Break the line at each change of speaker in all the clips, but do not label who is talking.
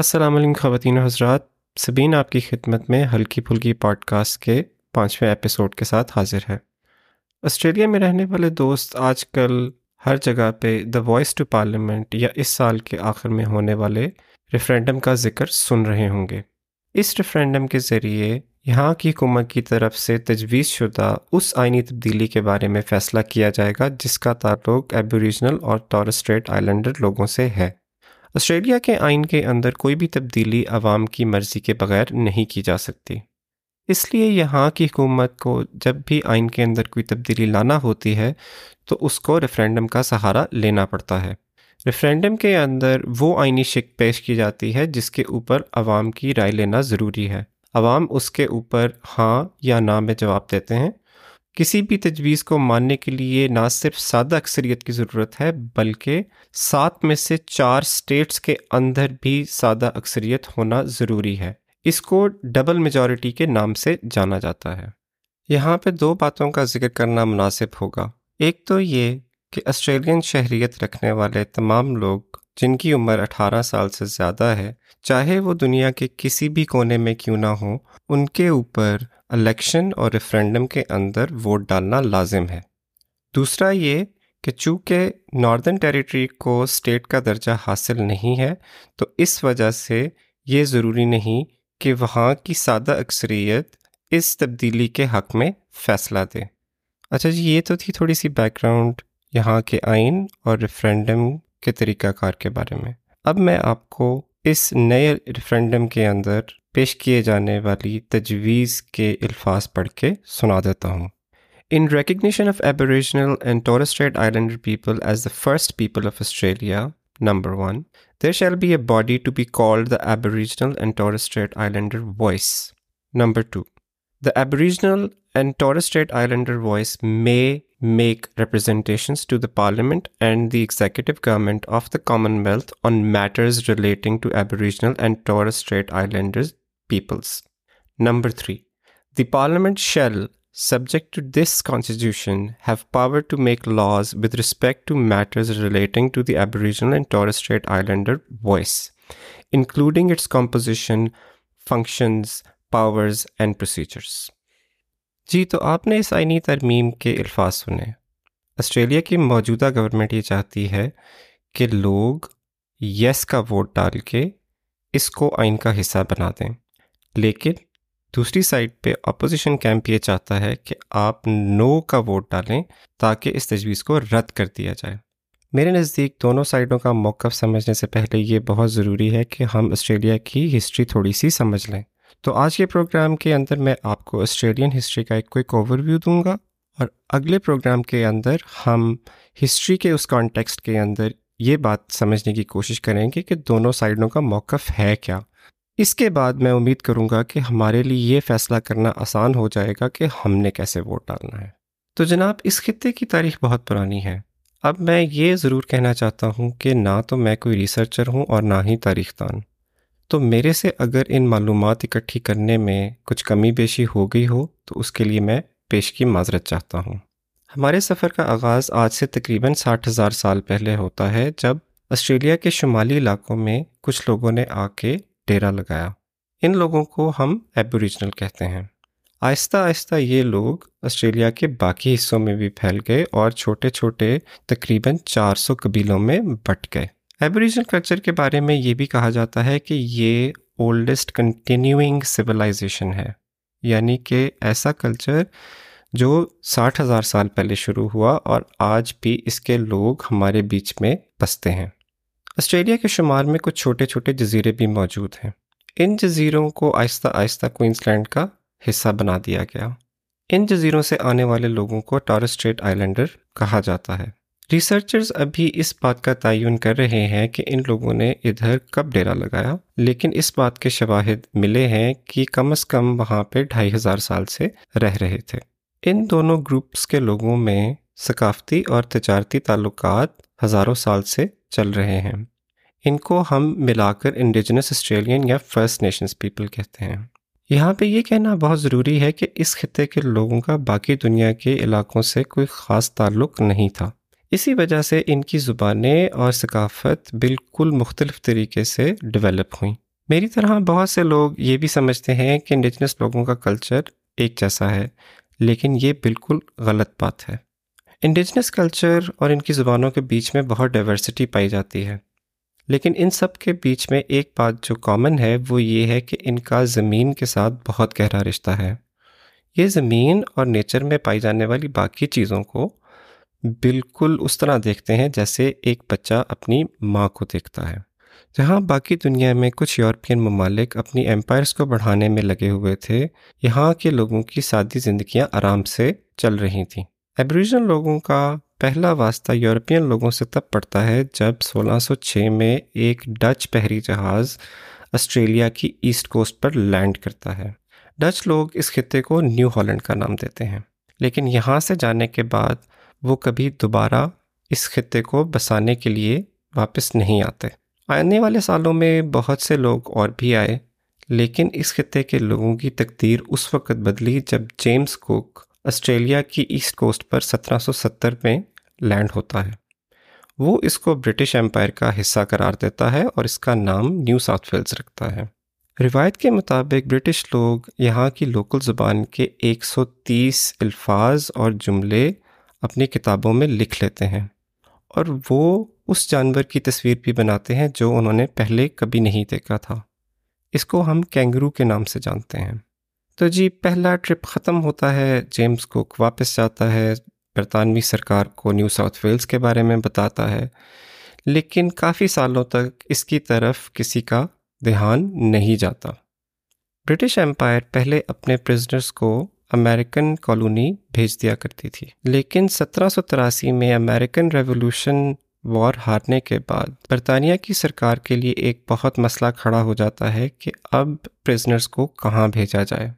السلام علیکم خواتین و حضرات سبین آپ کی خدمت میں ہلکی پھلکی پاڈ کاسٹ کے پانچویں ایپیسوڈ کے ساتھ حاضر ہے آسٹریلیا میں رہنے والے دوست آج کل ہر جگہ پہ دا وائس ٹو پارلیمنٹ یا اس سال کے آخر میں ہونے والے ریفرینڈم کا ذکر سن رہے ہوں گے اس ریفرینڈم کے ذریعے یہاں کی حکومت کی طرف سے تجویز شدہ اس آئینی تبدیلی کے بارے میں فیصلہ کیا جائے گا جس کا تعلق ایبوریجنل اور ٹورسٹریٹ لینڈر لوگوں سے ہے آسٹریلیا کے آئین کے اندر کوئی بھی تبدیلی عوام کی مرضی کے بغیر نہیں کی جا سکتی اس لیے یہاں کی حکومت کو جب بھی آئین کے اندر کوئی تبدیلی لانا ہوتی ہے تو اس کو ریفرینڈم کا سہارا لینا پڑتا ہے ریفرینڈم کے اندر وہ آئینی شک پیش کی جاتی ہے جس کے اوپر عوام کی رائے لینا ضروری ہے عوام اس کے اوپر ہاں یا نہ میں جواب دیتے ہیں کسی بھی تجویز کو ماننے کے لیے نہ صرف سادہ اکثریت کی ضرورت ہے بلکہ سات میں سے چار سٹیٹس کے اندر بھی سادہ اکثریت ہونا ضروری ہے اس کو ڈبل میجورٹی کے نام سے جانا جاتا ہے یہاں پہ دو باتوں کا ذکر کرنا مناسب ہوگا ایک تو یہ کہ آسٹریلین شہریت رکھنے والے تمام لوگ جن کی عمر اٹھارہ سال سے زیادہ ہے چاہے وہ دنیا کے کسی بھی کونے میں کیوں نہ ہوں ان کے اوپر الیکشن اور ریفرینڈم کے اندر ووٹ ڈالنا لازم ہے دوسرا یہ کہ چونکہ ناردن ٹیریٹری کو اسٹیٹ کا درجہ حاصل نہیں ہے تو اس وجہ سے یہ ضروری نہیں کہ وہاں کی سادہ اکثریت اس تبدیلی کے حق میں فیصلہ دے اچھا جی یہ تو تھی تھوڑی سی بیک گراؤنڈ یہاں کے آئین اور ریفرینڈم کے طریقہ کار کے بارے میں اب میں آپ کو اس نئے ریفرینڈم کے اندر پیش کیے جانے والی تجویز کے الفاظ پڑھ کے سنا دیتا ہوں in recognition of Aboriginal and I islander people as the first people of Australia number one there shall be a body to be the Aboriginal and islander voice number two the Aboriginal and voice may make representations to the Parliament and the Executive Government of the Commonwealth on matters relating to Aboriginal and Torres Strait Islander peoples. Number 3. The Parliament shall, subject to this Constitution, have power to make laws with respect to matters relating to the Aboriginal and Torres Strait Islander voice, including its composition, functions, powers, and procedures. جی تو آپ نے اس آئینی ترمیم کے الفاظ سنے Australia کی موجودہ گورنمنٹ یہ چاہتی ہے کہ لوگ یس کا ووٹ ڈال کے اس کو آئین کا حصہ بنا دیں لیکن دوسری سائڈ پہ اپوزیشن کیمپ یہ چاہتا ہے کہ آپ نو کا ووٹ ڈالیں تاکہ اس تجویز کو رد کر دیا جائے میرے نزدیک دونوں سائڈوں کا موقف سمجھنے سے پہلے یہ بہت ضروری ہے کہ ہم آسٹریلیا کی ہسٹری تھوڑی سی سمجھ لیں تو آج کے پروگرام کے اندر میں آپ کو آسٹریلین ہسٹری کا ایک کوئک اوور ویو دوں گا اور اگلے پروگرام کے اندر ہم ہسٹری کے اس کانٹیکسٹ کے اندر یہ بات سمجھنے کی کوشش کریں گے کہ دونوں سائڈوں کا موقف ہے کیا اس کے بعد میں امید کروں گا کہ ہمارے لیے یہ فیصلہ کرنا آسان ہو جائے گا کہ ہم نے کیسے ووٹ ڈالنا ہے تو جناب اس خطے کی تاریخ بہت پرانی ہے اب میں یہ ضرور کہنا چاہتا ہوں کہ نہ تو میں کوئی ریسرچر ہوں اور نہ ہی تاریخ دان تو میرے سے اگر ان معلومات اکٹھی کرنے میں کچھ کمی بیشی ہو گئی ہو تو اس کے لیے میں پیش کی معذرت چاہتا ہوں ہمارے سفر کا آغاز آج سے تقریباً ساٹھ ہزار سال پہلے ہوتا ہے جب آسٹریلیا کے شمالی علاقوں میں کچھ لوگوں نے آ کے ڈیرا لگایا ان لوگوں کو ہم ایبوریجنل کہتے ہیں آہستہ آہستہ یہ لوگ آسٹریلیا کے باقی حصوں میں بھی پھیل گئے اور چھوٹے چھوٹے تقریباً چار سو قبیلوں میں بٹ گئے ایبوریجنل کلچر کے بارے میں یہ بھی کہا جاتا ہے کہ یہ اولڈسٹ کنٹینیوئنگ سویلائزیشن ہے یعنی کہ ایسا کلچر جو ساٹھ ہزار سال پہلے شروع ہوا اور آج بھی اس کے لوگ ہمارے بیچ میں بستے ہیں آسٹریلیا کے شمار میں کچھ چھوٹے چھوٹے جزیرے بھی موجود ہیں ان جزیروں کو آہستہ آہستہ کوئنس لینڈ کا حصہ بنا دیا گیا ان جزیروں سے آنے والے لوگوں کو ٹارسٹریٹ آئی لینڈر کہا جاتا ہے ریسرچرز اب بھی اس بات کا تعین کر رہے ہیں کہ ان لوگوں نے ادھر کب ڈیرا لگایا لیکن اس بات کے شواہد ملے ہیں کہ کم از کم وہاں پہ ڈھائی ہزار سال سے رہ رہے تھے ان دونوں گروپس کے لوگوں میں ثقافتی اور تجارتی تعلقات ہزاروں سال سے چل رہے ہیں ان کو ہم ملا کر انڈیجنس آسٹریلین یا فرسٹ نیشنز پیپل کہتے ہیں یہاں پہ یہ کہنا بہت ضروری ہے کہ اس خطے کے لوگوں کا باقی دنیا کے علاقوں سے کوئی خاص تعلق نہیں تھا اسی وجہ سے ان کی زبانیں اور ثقافت بالکل مختلف طریقے سے ڈیولپ ہوئیں میری طرح بہت سے لوگ یہ بھی سمجھتے ہیں کہ انڈیجنس لوگوں کا کلچر ایک جیسا ہے لیکن یہ بالکل غلط بات ہے انڈیجنس کلچر اور ان کی زبانوں کے بیچ میں بہت ڈائیورسٹی پائی جاتی ہے لیکن ان سب کے بیچ میں ایک بات جو کامن ہے وہ یہ ہے کہ ان کا زمین کے ساتھ بہت گہرا رشتہ ہے یہ زمین اور نیچر میں پائی جانے والی باقی چیزوں کو بالکل اس طرح دیکھتے ہیں جیسے ایک بچہ اپنی ماں کو دیکھتا ہے جہاں باقی دنیا میں کچھ یورپین ممالک اپنی ایمپائرس کو بڑھانے میں لگے ہوئے تھے یہاں کے لوگوں کی سادی زندگیاں آرام سے چل رہی تھیں ایبریجن لوگوں کا پہلا واسطہ یورپین لوگوں سے تب پڑتا ہے جب سولہ سو چھ میں ایک ڈچ پہری جہاز آسٹریلیا کی ایسٹ کوسٹ پر لینڈ کرتا ہے ڈچ لوگ اس خطے کو نیو ہالینڈ کا نام دیتے ہیں لیکن یہاں سے جانے کے بعد وہ کبھی دوبارہ اس خطے کو بسانے کے لیے واپس نہیں آتے آنے والے سالوں میں بہت سے لوگ اور بھی آئے لیکن اس خطے کے لوگوں کی تقدیر اس وقت بدلی جب جیمز کوک آسٹریلیا کی ایسٹ کوسٹ پر سترہ سو ستر میں لینڈ ہوتا ہے وہ اس کو برٹش امپائر کا حصہ قرار دیتا ہے اور اس کا نام نیو ساؤتھ ویلز رکھتا ہے روایت کے مطابق برٹش لوگ یہاں کی لوکل زبان کے ایک سو تیس الفاظ اور جملے اپنی کتابوں میں لکھ لیتے ہیں اور وہ اس جانور کی تصویر بھی بناتے ہیں جو انہوں نے پہلے کبھی نہیں دیکھا تھا اس کو ہم کینگرو کے نام سے جانتے ہیں تو جی پہلا ٹرپ ختم ہوتا ہے جیمز کو واپس جاتا ہے برطانوی سرکار کو نیو ساؤتھ ویلز کے بارے میں بتاتا ہے لیکن کافی سالوں تک اس کی طرف کسی کا دھیان نہیں جاتا برٹش امپائر پہلے اپنے پرزنس کو امریکن کالونی بھیج دیا کرتی تھی لیکن سترہ سو تراسی میں امریکن ریولیوشن وار ہارنے کے بعد برطانیہ کی سرکار کے لیے ایک بہت مسئلہ کھڑا ہو جاتا ہے کہ اب پریزنرز کو کہاں بھیجا جائے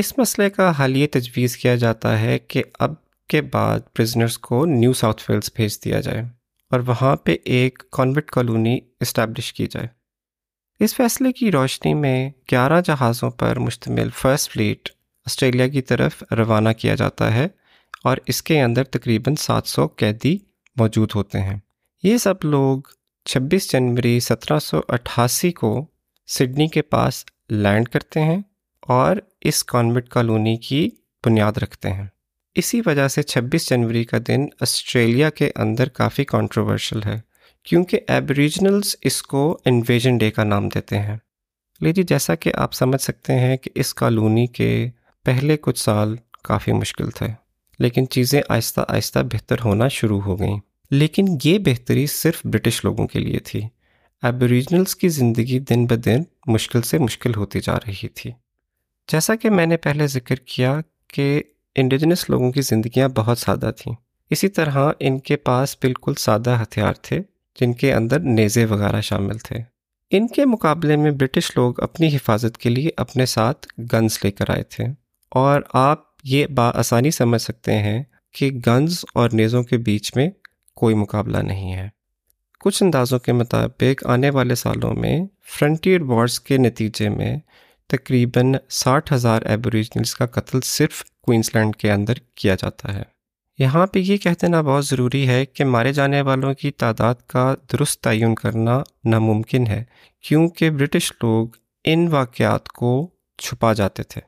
اس مسئلے کا حال یہ تجویز کیا جاتا ہے کہ اب کے بعد پریزنرز کو نیو ساؤتھ ویلز بھیج دیا جائے اور وہاں پہ ایک کانوٹ کالونی اسٹیبلش کی جائے اس فیصلے کی روشنی میں گیارہ جہازوں پر مشتمل فرسٹ فلیٹ آسٹریلیا کی طرف روانہ کیا جاتا ہے اور اس کے اندر تقریباً سات سو قیدی موجود ہوتے ہیں یہ سب لوگ چھبیس جنوری سترہ سو اٹھاسی کو سڈنی کے پاس لینڈ کرتے ہیں اور اس کانوٹ کالونی کی بنیاد رکھتے ہیں اسی وجہ سے چھبیس جنوری کا دن آسٹریلیا کے اندر کافی کانٹروورشل ہے کیونکہ ایبریجنلس اس کو انویژن ڈے کا نام دیتے ہیں لیکن جیسا کہ آپ سمجھ سکتے ہیں کہ اس کالونی کے پہلے کچھ سال کافی مشکل تھے لیکن چیزیں آہستہ آہستہ بہتر ہونا شروع ہو گئیں لیکن یہ بہتری صرف برٹش لوگوں کے لیے تھی ایبوریجنلس کی زندگی دن بہ دن مشکل سے مشکل ہوتی جا رہی تھی جیسا کہ میں نے پہلے ذکر کیا کہ انڈیجنس لوگوں کی زندگیاں بہت سادہ تھیں اسی طرح ان کے پاس بالکل سادہ ہتھیار تھے جن کے اندر نیزے وغیرہ شامل تھے ان کے مقابلے میں برٹش لوگ اپنی حفاظت کے لیے اپنے ساتھ گنز لے کر آئے تھے اور آپ یہ با آسانی سمجھ سکتے ہیں کہ گنز اور نیزوں کے بیچ میں کوئی مقابلہ نہیں ہے کچھ اندازوں کے مطابق آنے والے سالوں میں فرنٹیئر وارز کے نتیجے میں تقریباً ساٹھ ہزار ایبوریجنلس کا قتل صرف کوئنس لینڈ کے اندر کیا جاتا ہے یہاں پہ یہ کہتے ہیں بہت ضروری ہے کہ مارے جانے والوں کی تعداد کا درست تعین کرنا ناممکن ہے کیونکہ برٹش لوگ ان واقعات کو چھپا جاتے تھے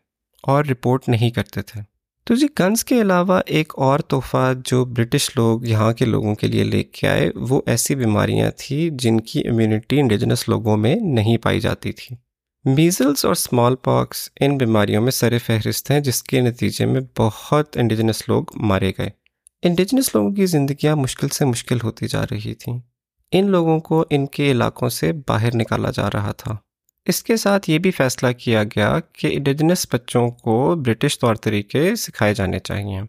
اور رپورٹ نہیں کرتے تھے تو جی گنز کے علاوہ ایک اور تحفہ جو برٹش لوگ یہاں کے لوگوں کے لیے لے کے آئے وہ ایسی بیماریاں تھیں جن کی امیونٹی انڈیجنس لوگوں میں نہیں پائی جاتی تھی میزلس اور اسمال پاکس ان بیماریوں میں سر فہرست ہیں جس کے نتیجے میں بہت انڈیجنس لوگ مارے گئے انڈیجنس لوگوں کی زندگیاں مشکل سے مشکل ہوتی جا رہی تھیں ان لوگوں کو ان کے علاقوں سے باہر نکالا جا رہا تھا اس کے ساتھ یہ بھی فیصلہ کیا گیا کہ انڈیجنس بچوں کو برٹش طور طریقے سکھائے جانے چاہئیں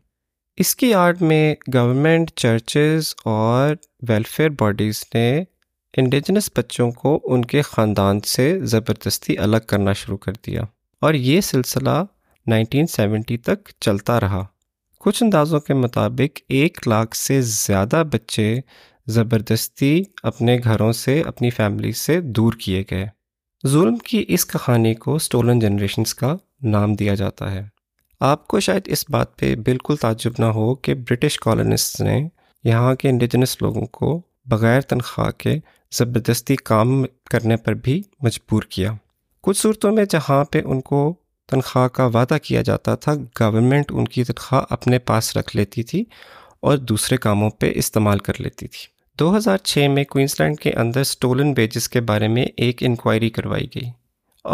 اس کی آرٹ میں گورنمنٹ چرچز اور ویلفیئر باڈیز نے انڈیجنس بچوں کو ان کے خاندان سے زبردستی الگ کرنا شروع کر دیا اور یہ سلسلہ نائنٹین سیونٹی تک چلتا رہا کچھ اندازوں کے مطابق ایک لاکھ سے زیادہ بچے زبردستی اپنے گھروں سے اپنی فیملی سے دور کیے گئے ظلم کی اس کہانی کو سٹولن جنریشنز کا نام دیا جاتا ہے آپ کو شاید اس بات پہ بالکل تعجب نہ ہو کہ برٹش کالونسٹ نے یہاں کے انڈیجنس لوگوں کو بغیر تنخواہ کے زبردستی کام کرنے پر بھی مجبور کیا کچھ صورتوں میں جہاں پہ ان کو تنخواہ کا وعدہ کیا جاتا تھا گورنمنٹ ان کی تنخواہ اپنے پاس رکھ لیتی تھی اور دوسرے کاموں پہ استعمال کر لیتی تھی دو ہزار چھ میں کوئنس لینڈ کے اندر سٹولن بیجز کے بارے میں ایک انکوائری کروائی گئی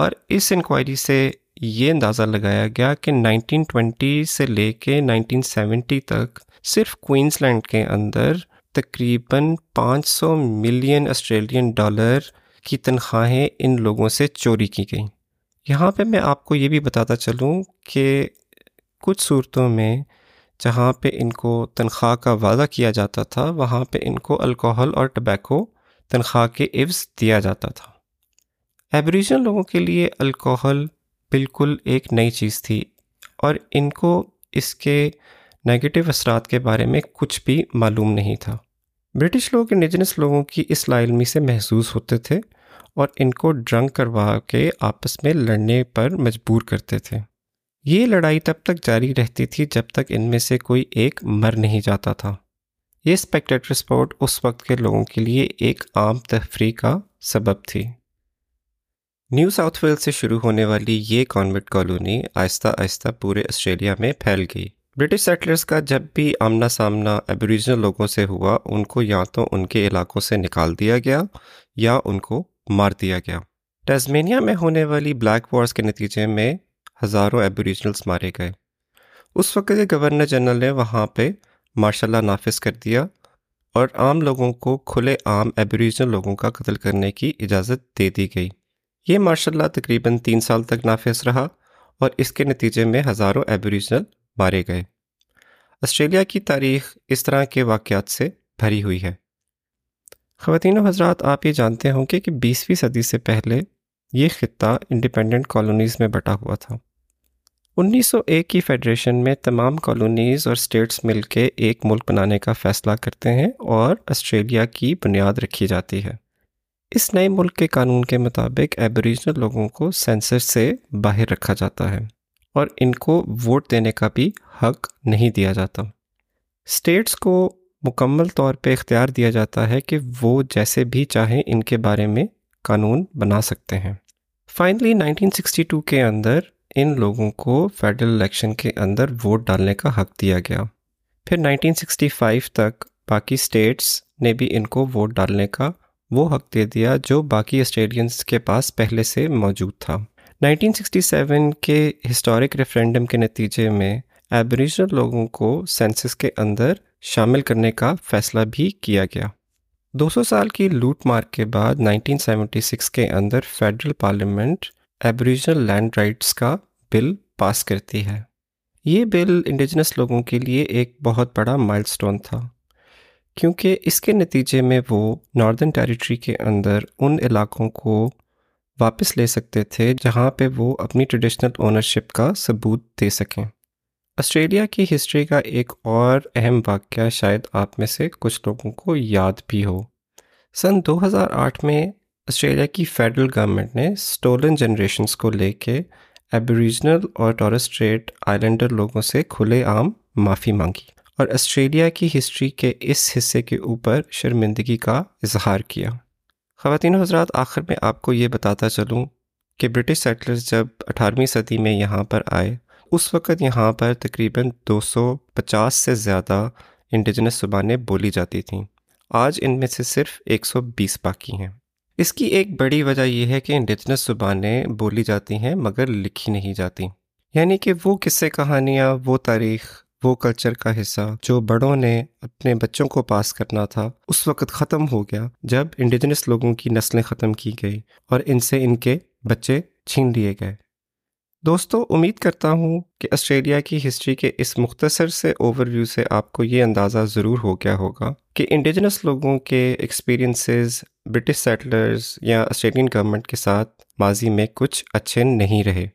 اور اس انکوائری سے یہ اندازہ لگایا گیا کہ نائنٹین ٹوینٹی سے لے کے نائنٹین سیونٹی تک صرف کوئنس لینڈ کے اندر تقریباً پانچ سو ملین آسٹریلین ڈالر کی تنخواہیں ان لوگوں سے چوری کی گئیں یہاں پہ میں آپ کو یہ بھی بتاتا چلوں کہ کچھ صورتوں میں جہاں پہ ان کو تنخواہ کا وعدہ کیا جاتا تھا وہاں پہ ان کو الکحل اور ٹبیکو تنخواہ کے عفظ دیا جاتا تھا ایبریجن لوگوں کے لیے الکحل بالکل ایک نئی چیز تھی اور ان کو اس کے نگیٹو اثرات کے بارے میں کچھ بھی معلوم نہیں تھا برٹش لوگ انڈیجنس لوگوں کی اس علمی سے محسوس ہوتے تھے اور ان کو ڈرنک کروا کے آپس میں لڑنے پر مجبور کرتے تھے یہ لڑائی تب تک جاری رہتی تھی جب تک ان میں سے کوئی ایک مر نہیں جاتا تھا یہ اسپیکٹیٹر اسپورٹ اس وقت کے لوگوں کے لیے ایک عام تفریح کا سبب تھی نیو ساؤتھ ویل سے شروع ہونے والی یہ کانوٹ کالونی آہستہ آہستہ پورے آسٹریلیا میں پھیل گئی برٹش سیٹلرس کا جب بھی آمنا سامنا ایبوریجنل لوگوں سے ہوا ان کو یا تو ان کے علاقوں سے نکال دیا گیا یا ان کو مار دیا گیا ٹیزمینیا میں ہونے والی بلیک وارس کے نتیجے میں ہزاروں ایبوریجنلس مارے گئے اس وقت کے گورنر جنرل نے وہاں پہ ماشاء اللہ نافذ کر دیا اور عام لوگوں کو کھلے عام ایبوریجنل لوگوں کا قتل کرنے کی اجازت دے دی گئی یہ ماشاء اللہ تقریباً تین سال تک نافذ رہا اور اس کے نتیجے میں ہزاروں ایبوریجنل مارے گئے آسٹریلیا کی تاریخ اس طرح کے واقعات سے بھری ہوئی ہے خواتین و حضرات آپ یہ جانتے ہوں گے کہ بیسویں صدی سے پہلے یہ خطہ انڈیپینڈنٹ کالونیز میں بٹا ہوا تھا انیس سو ایک کی فیڈریشن میں تمام کالونیز اور اسٹیٹس مل کے ایک ملک بنانے کا فیصلہ کرتے ہیں اور آسٹریلیا کی بنیاد رکھی جاتی ہے اس نئے ملک کے قانون کے مطابق ایبوریجنل لوگوں کو سینسر سے باہر رکھا جاتا ہے اور ان کو ووٹ دینے کا بھی حق نہیں دیا جاتا اسٹیٹس کو مکمل طور پہ اختیار دیا جاتا ہے کہ وہ جیسے بھی چاہیں ان کے بارے میں قانون بنا سکتے ہیں فائنلی نائنٹین سکسٹی ٹو کے اندر ان لوگوں کو فیڈرل الیکشن کے اندر ووٹ ڈالنے کا حق دیا گیا پھر 1965 تک باقی اسٹیٹس نے بھی ان کو ووٹ ڈالنے کا وہ حق دے دیا جو باقی اسٹیڈینس کے پاس پہلے سے موجود تھا 1967 کے ہسٹورک ریفرینڈم کے نتیجے میں ایبریجنل لوگوں کو سینسس کے اندر شامل کرنے کا فیصلہ بھی کیا گیا دو سو سال کی لوٹ مار کے بعد 1976 کے اندر federal parliament Aboriginal land rights کا بل پاس کرتی ہے یہ بل انڈیجنس لوگوں کے لیے ایک بہت بڑا مائل سٹون تھا کیونکہ اس کے نتیجے میں وہ ناردن ٹیریٹری کے اندر ان علاقوں کو واپس لے سکتے تھے جہاں پہ وہ اپنی ٹریڈیشنل اونرشپ کا ثبوت دے سکیں آسٹریلیا کی ہسٹری کا ایک اور اہم واقعہ شاید آپ میں سے کچھ لوگوں کو یاد بھی ہو سن دو ہزار آٹھ میں آسٹریلیا کی فیڈرل گورنمنٹ نے سٹولن جنریشنز کو لے کے ایبوریجنل اور ٹورسٹریٹ آئی لینڈر لوگوں سے کھلے عام معافی مانگی اور آسٹریلیا کی ہسٹری کے اس حصے کے اوپر شرمندگی کا اظہار کیا خواتین حضرات آخر میں آپ کو یہ بتاتا چلوں کہ برٹش سیٹلرز جب اٹھارہویں صدی میں یہاں پر آئے اس وقت یہاں پر تقریباً دو سو پچاس سے زیادہ انڈیجنس زبانیں بولی جاتی تھیں آج ان میں سے صرف ایک سو بیس باقی ہیں اس کی ایک بڑی وجہ یہ ہے کہ انڈیجنس زبانیں بولی جاتی ہیں مگر لکھی نہیں جاتی یعنی کہ وہ قصے کہانیاں وہ تاریخ وہ کلچر کا حصہ جو بڑوں نے اپنے بچوں کو پاس کرنا تھا اس وقت ختم ہو گیا جب انڈیجنس لوگوں کی نسلیں ختم کی گئیں اور ان سے ان کے بچے چھین لیے گئے دوستوں امید کرتا ہوں کہ آسٹریلیا کی ہسٹری کے اس مختصر سے اوور ویو سے آپ کو یہ اندازہ ضرور ہو گیا ہوگا کہ انڈیجنس لوگوں کے ایکسپیرینسز برٹش سیٹلرز یا آسٹریلین گورنمنٹ کے ساتھ ماضی میں کچھ اچھے نہیں رہے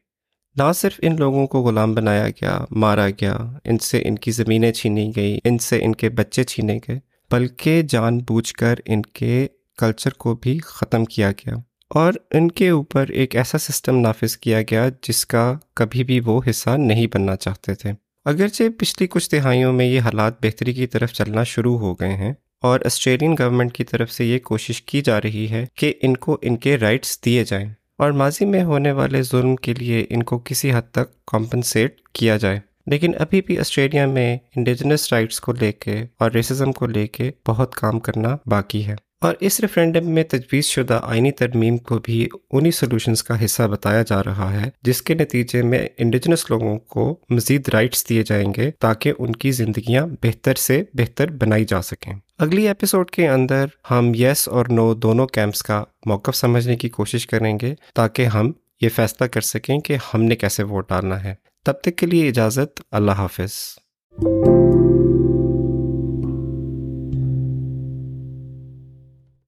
نہ صرف ان لوگوں کو غلام بنایا گیا مارا گیا ان سے ان کی زمینیں چھینی گئیں ان سے ان کے بچے چھینے گئے بلکہ جان بوجھ کر ان کے کلچر کو بھی ختم کیا گیا اور ان کے اوپر ایک ایسا سسٹم نافذ کیا گیا جس کا کبھی بھی وہ حصہ نہیں بننا چاہتے تھے اگرچہ پچھلی کچھ دہائیوں میں یہ حالات بہتری کی طرف چلنا شروع ہو گئے ہیں اور آسٹریلین گورنمنٹ کی طرف سے یہ کوشش کی جا رہی ہے کہ ان کو ان کے رائٹس دیے جائیں اور ماضی میں ہونے والے ظلم کے لیے ان کو کسی حد تک کمپنسیٹ کیا جائے لیکن ابھی بھی آسٹریلیا میں انڈیجنس رائٹس کو لے کے اور ریسزم کو لے کے بہت کام کرنا باقی ہے اور اس ریفرینڈم میں تجویز شدہ آئینی ترمیم کو بھی انہی سولوشنز کا حصہ بتایا جا رہا ہے جس کے نتیجے میں انڈیجنس لوگوں کو مزید رائٹس دیے جائیں گے تاکہ ان کی زندگیاں بہتر سے بہتر بنائی جا سکیں اگلی ایپیسوڈ کے اندر ہم یس اور نو دونوں کیمپس کا موقف سمجھنے کی کوشش کریں گے تاکہ ہم یہ فیصلہ کر سکیں کہ ہم نے کیسے ووٹ ڈالنا ہے تب تک کے لیے اجازت اللہ حافظ